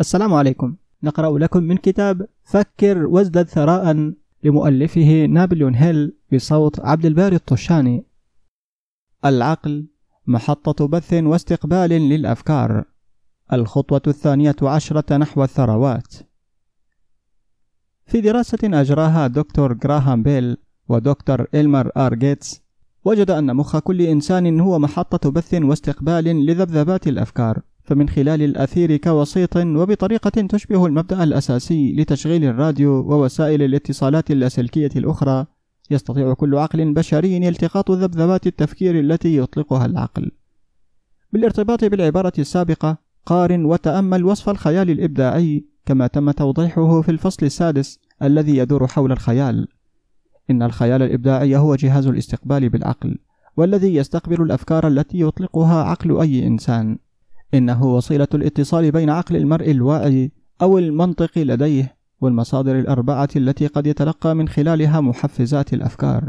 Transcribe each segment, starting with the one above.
السلام عليكم. نقرأ لكم من كتاب فكر وازدد ثراء لمؤلفه نابليون هيل بصوت عبد الباري الطشاني. العقل محطة بث واستقبال للأفكار. الخطوة الثانية عشرة نحو الثروات. في دراسة أجراها دكتور جراهام بيل ودكتور إلمر آر جيتس وجد أن مخ كل إنسان هو محطة بث واستقبال لذبذبات الأفكار. فمن خلال الأثير كوسيط وبطريقة تشبه المبدأ الأساسي لتشغيل الراديو ووسائل الاتصالات اللاسلكية الأخرى يستطيع كل عقل بشري التقاط ذبذبات التفكير التي يطلقها العقل. بالارتباط بالعبارة السابقة قارن وتأمل وصف الخيال الإبداعي كما تم توضيحه في الفصل السادس الذي يدور حول الخيال. إن الخيال الإبداعي هو جهاز الاستقبال بالعقل والذي يستقبل الأفكار التي يطلقها عقل أي إنسان. إنه وسيلة الاتصال بين عقل المرء الواعي أو المنطق لديه والمصادر الأربعة التي قد يتلقى من خلالها محفزات الأفكار.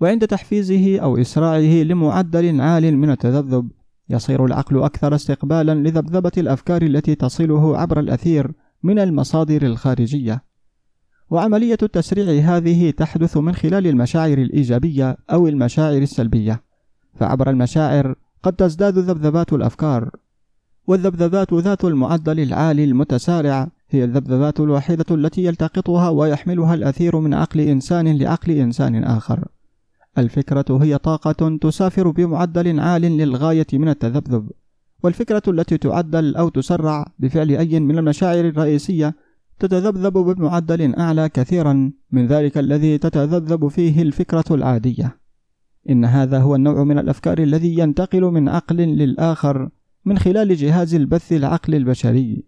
وعند تحفيزه أو إسراعه لمعدل عال من التذبذب يصير العقل أكثر استقبالا لذبذبة الأفكار التي تصله عبر الأثير من المصادر الخارجية. وعملية التسريع هذه تحدث من خلال المشاعر الإيجابية أو المشاعر السلبية. فعبر المشاعر قد تزداد ذبذبات الأفكار والذبذبات ذات المعدل العالي المتسارع هي الذبذبات الوحيدة التي يلتقطها ويحملها الأثير من عقل إنسان لعقل إنسان آخر. الفكرة هي طاقة تسافر بمعدل عال للغاية من التذبذب والفكرة التي تعدل أو تسرع بفعل أي من المشاعر الرئيسية تتذبذب بمعدل أعلى كثيرا من ذلك الذي تتذبذب فيه الفكرة العادية. إن هذا هو النوع من الأفكار الذي ينتقل من عقل للآخر من خلال جهاز البث العقل البشري.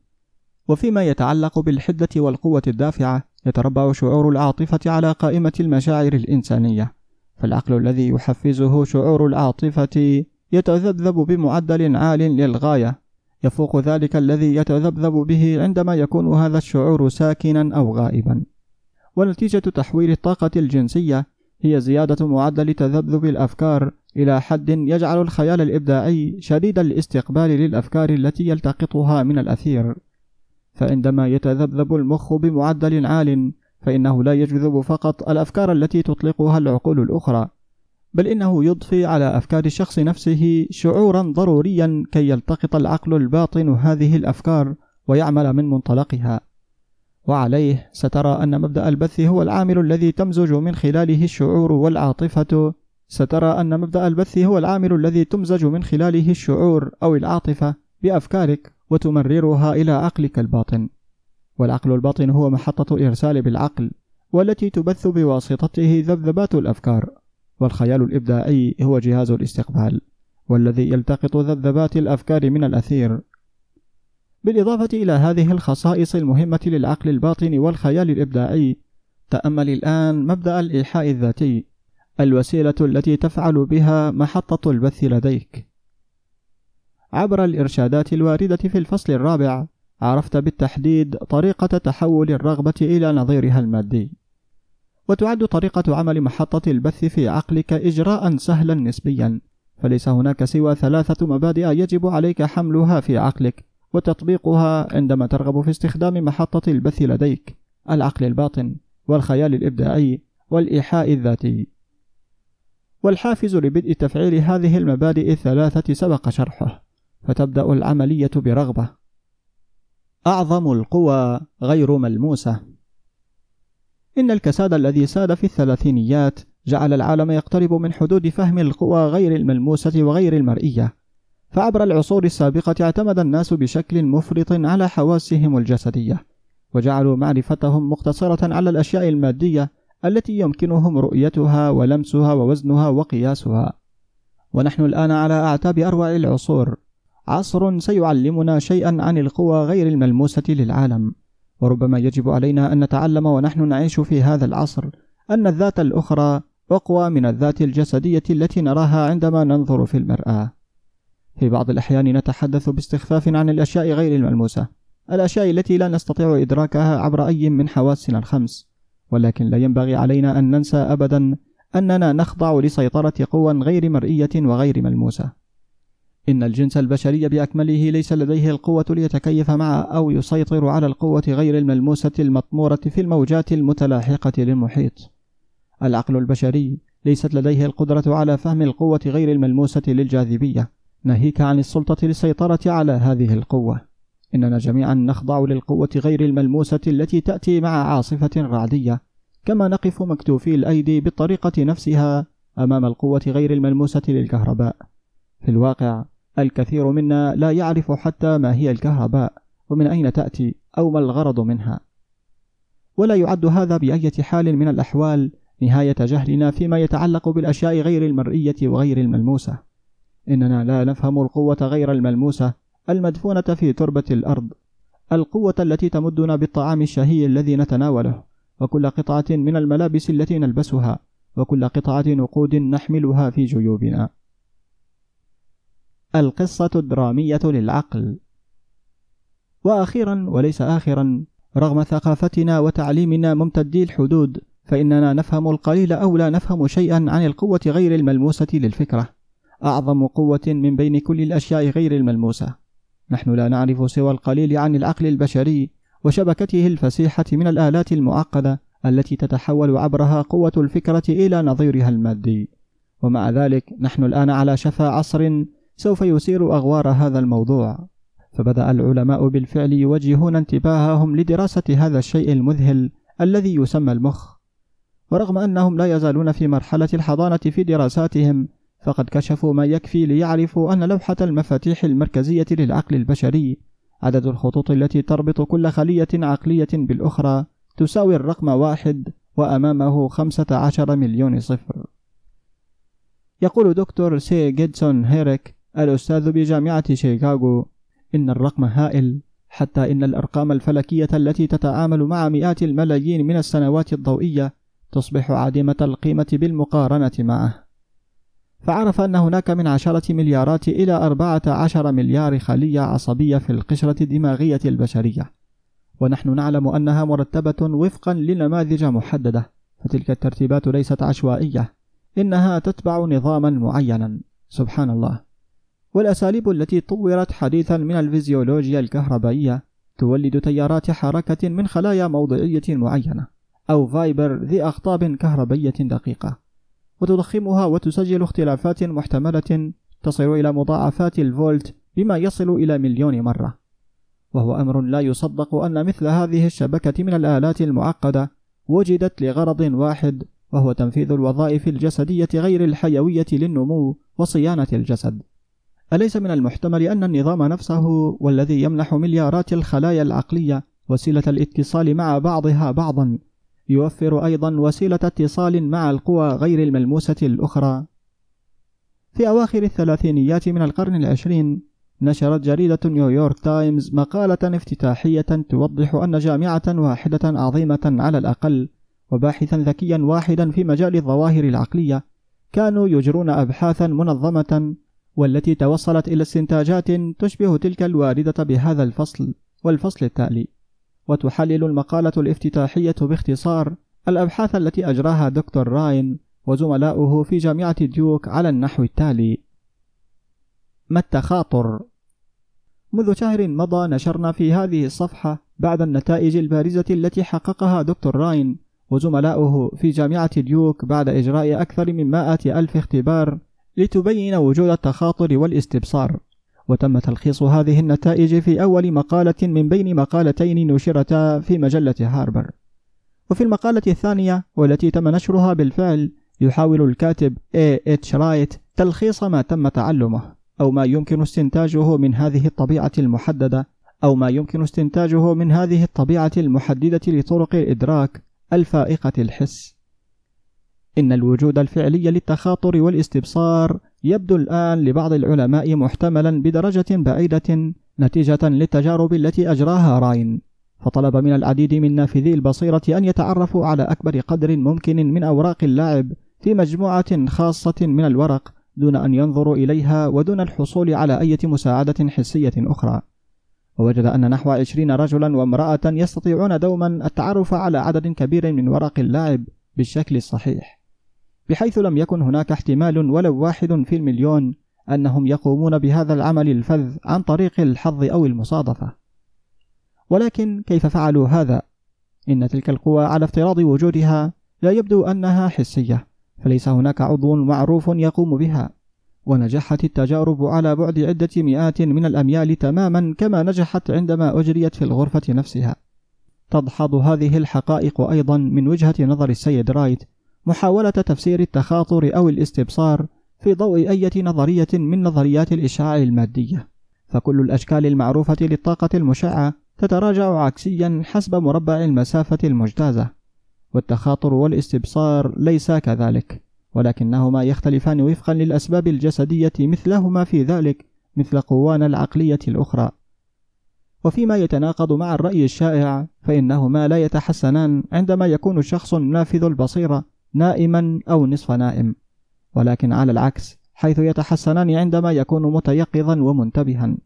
وفيما يتعلق بالحدة والقوة الدافعة يتربع شعور العاطفة على قائمة المشاعر الإنسانية. فالعقل الذي يحفزه شعور العاطفة يتذبذب بمعدل عال للغاية. يفوق ذلك الذي يتذبذب به عندما يكون هذا الشعور ساكنا أو غائبا. ونتيجة تحويل الطاقة الجنسية هي زيادة معدل تذبذب الأفكار إلى حد يجعل الخيال الإبداعي شديد الاستقبال للأفكار التي يلتقطها من الأثير. فعندما يتذبذب المخ بمعدل عال فإنه لا يجذب فقط الأفكار التي تطلقها العقول الأخرى بل إنه يضفي على أفكار الشخص نفسه شعورا ضروريا كي يلتقط العقل الباطن هذه الأفكار ويعمل من منطلقها. وعليه سترى أن مبدأ البث هو العامل الذي تمزج من خلاله الشعور والعاطفة. سترى أن مبدأ البث هو العامل الذي تمزج من خلاله الشعور أو العاطفة بأفكارك وتمررها إلى عقلك الباطن. والعقل الباطن هو محطة الإرسال بالعقل والتي تبث بواسطته ذبذبات الأفكار. والخيال الإبداعي هو جهاز الاستقبال والذي يلتقط ذبذبات الأفكار من الأثير. بالإضافة إلى هذه الخصائص المهمة للعقل الباطن والخيال الإبداعي تأمل الآن مبدأ الإيحاء الذاتي الوسيلة التي تفعل بها محطة البث لديك. عبر الإرشادات الواردة في الفصل الرابع عرفت بالتحديد طريقة تحول الرغبة إلى نظيرها المادي. وتعد طريقة عمل محطة البث في عقلك إجراء سهلا نسبيا فليس هناك سوى ثلاثة مبادئ يجب عليك حملها في عقلك. وتطبيقها عندما ترغب في استخدام محطة البث لديك العقل الباطن والخيال الإبداعي والإيحاء الذاتي. والحافز لبدء تفعيل هذه المبادئ الثلاثة سبق شرحه فتبدأ العملية برغبة. أعظم القوى غير ملموسة. إن الكساد الذي ساد في الثلاثينيات جعل العالم يقترب من حدود فهم القوى غير الملموسة وغير المرئية. فعبر العصور السابقة اعتمد الناس بشكل مفرط على حواسهم الجسدية وجعلوا معرفتهم مقتصرة على الأشياء المادية التي يمكنهم رؤيتها ولمسها ووزنها وقياسها. ونحن الآن على أعتاب أروع العصور. عصر سيعلمنا شيئا عن القوى غير الملموسة للعالم. وربما يجب علينا أن نتعلم ونحن نعيش في هذا العصر أن الذات الأخرى أقوى من الذات الجسدية التي نراها عندما ننظر في المرآة. في بعض الأحيان نتحدث باستخفاف عن الأشياء غير الملموسة. الأشياء التي لا نستطيع إدراكها عبر أي من حواسنا الخمس. ولكن لا ينبغي علينا أن ننسى أبدا أننا نخضع لسيطرة قوى غير مرئية وغير ملموسة. إن الجنس البشري بأكمله ليس لديه القوة ليتكيف مع أو يسيطر على القوة غير الملموسة المطمورة في الموجات المتلاحقة للمحيط. العقل البشري ليست لديه القدرة على فهم القوة غير الملموسة للجاذبية، ناهيك عن السلطة للسيطرة على هذه القوة. إننا جميعا نخضع للقوة غير الملموسة التي تأتي مع عاصفة رعدية، كما نقف مكتوفي الأيدي بالطريقة نفسها أمام القوة غير الملموسة للكهرباء. في الواقع، الكثير منا لا يعرف حتى ما هي الكهرباء، ومن أين تأتي، أو ما الغرض منها. ولا يعد هذا بأية حال من الأحوال نهاية جهلنا فيما يتعلق بالأشياء غير المرئية وغير الملموسة. إننا لا نفهم القوة غير الملموسة المدفونة في تربة الأرض، القوة التي تمدنا بالطعام الشهي الذي نتناوله، وكل قطعة من الملابس التي نلبسها، وكل قطعة نقود نحملها في جيوبنا. القصة الدرامية للعقل وأخيرا وليس آخرا رغم ثقافتنا وتعليمنا ممتدي الحدود فإننا نفهم القليل أو لا نفهم شيئا عن القوة غير الملموسة للفكرة أعظم قوة من بين كل الأشياء غير الملموسة. نحن لا نعرف سوى القليل عن العقل البشري وشبكته الفسيحة من الآلات المعقدة التي تتحول عبرها قوة الفكرة إلى نظيرها المادي. ومع ذلك نحن الآن على شفا عصر سوف يثير أغوار هذا الموضوع. فبدأ العلماء بالفعل يوجهون انتباههم لدراسة هذا الشيء المذهل الذي يسمى المخ. ورغم أنهم لا يزالون في مرحلة الحضانة في دراساتهم فقد كشفوا ما يكفي ليعرفوا أن لوحة المفاتيح المركزية للعقل البشري عدد الخطوط التي تربط كل خلية عقلية بالأخرى تساوي الرقم واحد وأمامه خمسة عشر مليون صفر. يقول دكتور سي جيدسون هيريك الأستاذ بجامعة شيكاغو إن الرقم هائل حتى إن الأرقام الفلكية التي تتعامل مع مئات الملايين من السنوات الضوئية تصبح عديمة القيمة بالمقارنة معه. فعرف أن هناك من عشرة مليارات إلى أربعة عشر مليار خلية عصبية في القشرة الدماغية البشرية. ونحن نعلم أنها مرتبة وفقا لنماذج محددة. فتلك الترتيبات ليست عشوائية. إنها تتبع نظاما معينا. سبحان الله. والأساليب التي طورت حديثا من الفيزيولوجيا الكهربائية تولد تيارات حركة من خلايا موضعية معينة أو fiber ذي أقطاب كهربية دقيقة. وتضخمها وتسجل اختلافات محتملة تصل إلى مضاعفات الفولت بما يصل إلى مليون مرة. وهو أمر لا يصدق أن مثل هذه الشبكة من الآلات المعقدة وجدت لغرض واحد وهو تنفيذ الوظائف الجسدية غير الحيوية للنمو وصيانة الجسد. أليس من المحتمل أن النظام نفسه والذي يمنح مليارات الخلايا العقلية وسيلة الاتصال مع بعضها بعضا يوفر أيضا وسيلة اتصال مع القوى غير الملموسة الأخرى. في أواخر الثلاثينيات من القرن العشرين نشرت جريدة نيويورك تايمز مقالة افتتاحية توضح أن جامعة واحدة عظيمة على الأقل وباحثا ذكيا واحدا في مجال الظواهر العقلية كانوا يجرون أبحاثا منظمة والتي توصلت إلى استنتاجات تشبه تلك الواردة بهذا الفصل والفصل التالي. وتحلل المقالة الافتتاحية باختصار الأبحاث التي أجراها دكتور راين وزملاؤه في جامعة ديوك على النحو التالي ما التخاطر؟ منذ شهر مضى نشرنا في هذه الصفحة بعد النتائج البارزة التي حققها دكتور راين وزملاؤه في جامعة ديوك بعد إجراء أكثر من مائة ألف اختبار لتبين وجود التخاطر والاستبصار وتم تلخيص هذه النتائج في أول مقالة من بين مقالتين نشرتا في مجلة هاربر وفي المقالة الثانية والتي تم نشرها بالفعل يحاول الكاتب A. H. رايت تلخيص ما تم تعلمه أو ما يمكن استنتاجه من هذه الطبيعة المحددة أو ما يمكن استنتاجه من هذه الطبيعة المحددة لطرق الإدراك الفائقة الحس إن الوجود الفعلي للتخاطر والاستبصار يبدو الآن لبعض العلماء محتملا بدرجة بعيدة نتيجة للتجارب التي أجراها راين فطلب من العديد من نافذي البصيرة أن يتعرفوا على أكبر قدر ممكن من أوراق اللعب في مجموعة خاصة من الورق دون أن ينظروا إليها ودون الحصول على أي مساعدة حسية أخرى. ووجد أن نحو عشرين رجلا وامرأة يستطيعون دوما التعرف على عدد كبير من ورق اللعب بالشكل الصحيح. بحيث لم يكن هناك احتمال ولو واحد في المليون أنهم يقومون بهذا العمل الفذ عن طريق الحظ أو المصادفة. ولكن كيف فعلوا هذا؟ إن تلك القوى على افتراض وجودها لا يبدو أنها حسية فليس هناك عضو معروف يقوم بها. ونجحت التجارب على بعد عدة مئات من الأميال تماما كما نجحت عندما أجريت في الغرفة نفسها. تدحض هذه الحقائق أيضا من وجهة نظر السيد رايت محاولة تفسير التخاطر أو الاستبصار في ضوء أية نظرية من نظريات الإشعاع المادية. فكل الأشكال المعروفة للطاقة المشعة تتراجع عكسيا حسب مربع المسافة المجتازة. والتخاطر والاستبصار ليسا كذلك ولكنهما يختلفان وفقا للأسباب الجسدية مثلهما في ذلك مثل قوانا العقلية الأخرى. وفيما يتناقض مع الرأي الشائع فإنهما لا يتحسنان عندما يكون الشخص نافذ البصيرة نائما أو نصف نائم ولكن على العكس حيث يتحسنان عندما يكون متيقظا ومنتبها.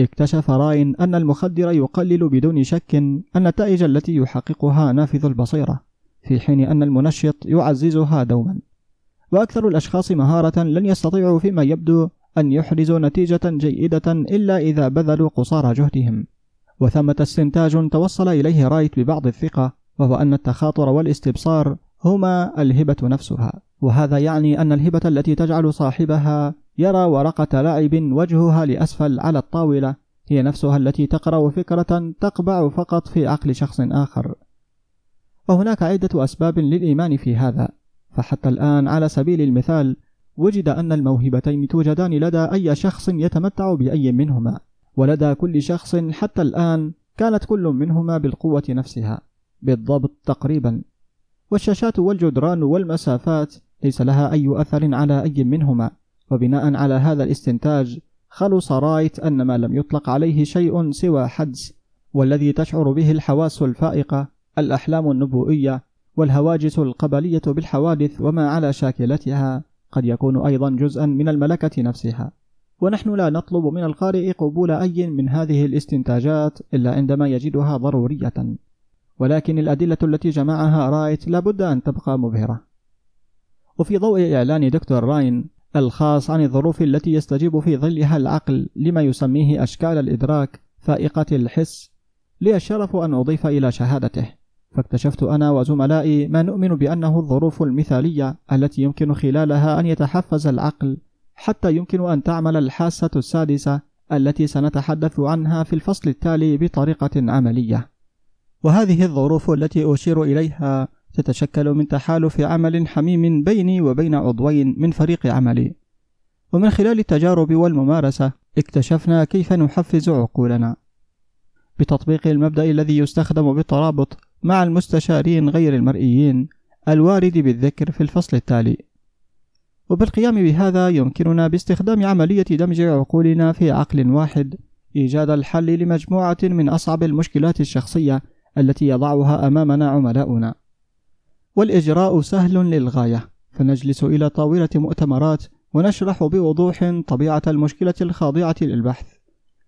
اكتشف راين أن المخدر يقلل بدون شك النتائج التي يحققها نافذ البصيرة في حين أن المنشط يعززها دوما. وأكثر الأشخاص مهارة لن يستطيعوا فيما يبدو أن يحرزوا نتيجة جيدة إلا إذا بذلوا قصارى جهدهم. وثمة استنتاج توصل إليه رايت ببعض الثقة وهو أن التخاطر والاستبصار هما الهبة نفسها. وهذا يعني أن الهبة التي تجعل صاحبها يرى ورقة لعب وجهها لأسفل على الطاولة هي نفسها التي تقرأ فكرة تقبع فقط في عقل شخص آخر. وهناك عدة أسباب للإيمان في هذا. فحتى الآن على سبيل المثال وجد أن الموهبتين توجدان لدى أي شخص يتمتع بأي منهما. ولدى كل شخص حتى الآن كانت كل منهما بالقوة نفسها. بالضبط تقريبا. والشاشات والجدران والمسافات ليس لها أي أثر على أي منهما. وبناء على هذا الاستنتاج خلص رايت أن ما لم يطلق عليه شيء سوى حدس والذي تشعر به الحواس الفائقة الأحلام النبوئية والهواجس القبلية بالحوادث وما على شاكلتها قد يكون أيضا جزءا من الملكة نفسها. ونحن لا نطلب من القارئ قبول أي من هذه الاستنتاجات إلا عندما يجدها ضرورية. ولكن الأدلة التي جمعها رايت لابد أن تبقى مبهرة. وفي ضوء إعلان دكتور راين الخاص عن الظروف التي يستجيب في ظلها العقل لما يسميه أشكال الإدراك فائقة الحس لي الشرف أن أضيف إلى شهادته. فاكتشفت أنا وزملائي ما نؤمن بأنه الظروف المثالية التي يمكن خلالها أن يتحفز العقل حتى يمكن أن تعمل الحاسة السادسة التي سنتحدث عنها في الفصل التالي بطريقة عملية. وهذه الظروف التي أشير إليها تتشكل من تحالف عمل حميم بيني وبين عضوين من فريق عملي. ومن خلال التجارب والممارسة اكتشفنا كيف نحفز عقولنا. بتطبيق المبدأ الذي يستخدم بالترابط مع المستشارين غير المرئيين الوارد بالذكر في الفصل التالي. وبالقيام بهذا يمكننا باستخدام عملية دمج عقولنا في عقل واحد إيجاد الحل لمجموعة من أصعب المشكلات الشخصية التي يضعها أمامنا عملاؤنا. والإجراء سهل للغاية. فنجلس إلى طاولة مؤتمرات ونشرح بوضوح طبيعة المشكلة الخاضعة للبحث.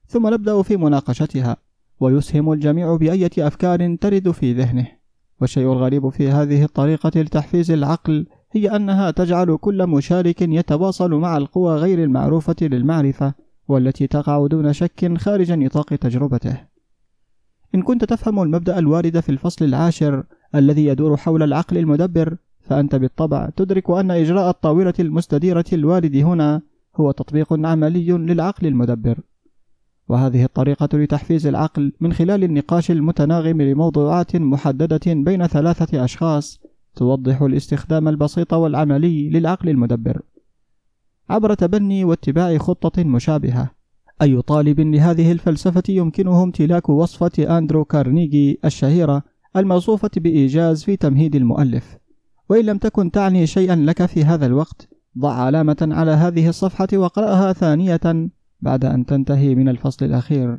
ثم نبدأ في مناقشتها. ويسهم الجميع بأية أفكار ترد في ذهنه. والشيء الغريب في هذه الطريقة لتحفيز العقل هي أنها تجعل كل مشارك يتواصل مع القوى غير المعروفة للمعرفة والتي تقع دون شك خارج نطاق تجربته. إن كنت تفهم المبدأ الوارد في الفصل العاشر الذي يدور حول العقل المدبر فأنت بالطبع تدرك أن إجراء الطاولة المستديرة الوارد هنا هو تطبيق عملي للعقل المدبر. وهذه الطريقة لتحفيز العقل من خلال النقاش المتناغم لموضوعات محددة بين ثلاثة أشخاص توضح الاستخدام البسيط والعملي للعقل المدبر. عبر تبني واتباع خطة مشابهة أي طالب لهذه الفلسفة يمكنه امتلاك وصفة أندرو كارنيجي الشهيرة الموصوفة بإيجاز في تمهيد المؤلف. وإن لم تكن تعني شيئا لك في هذا الوقت ضع علامة على هذه الصفحة واقرأها ثانية بعد أن تنتهي من الفصل الأخير.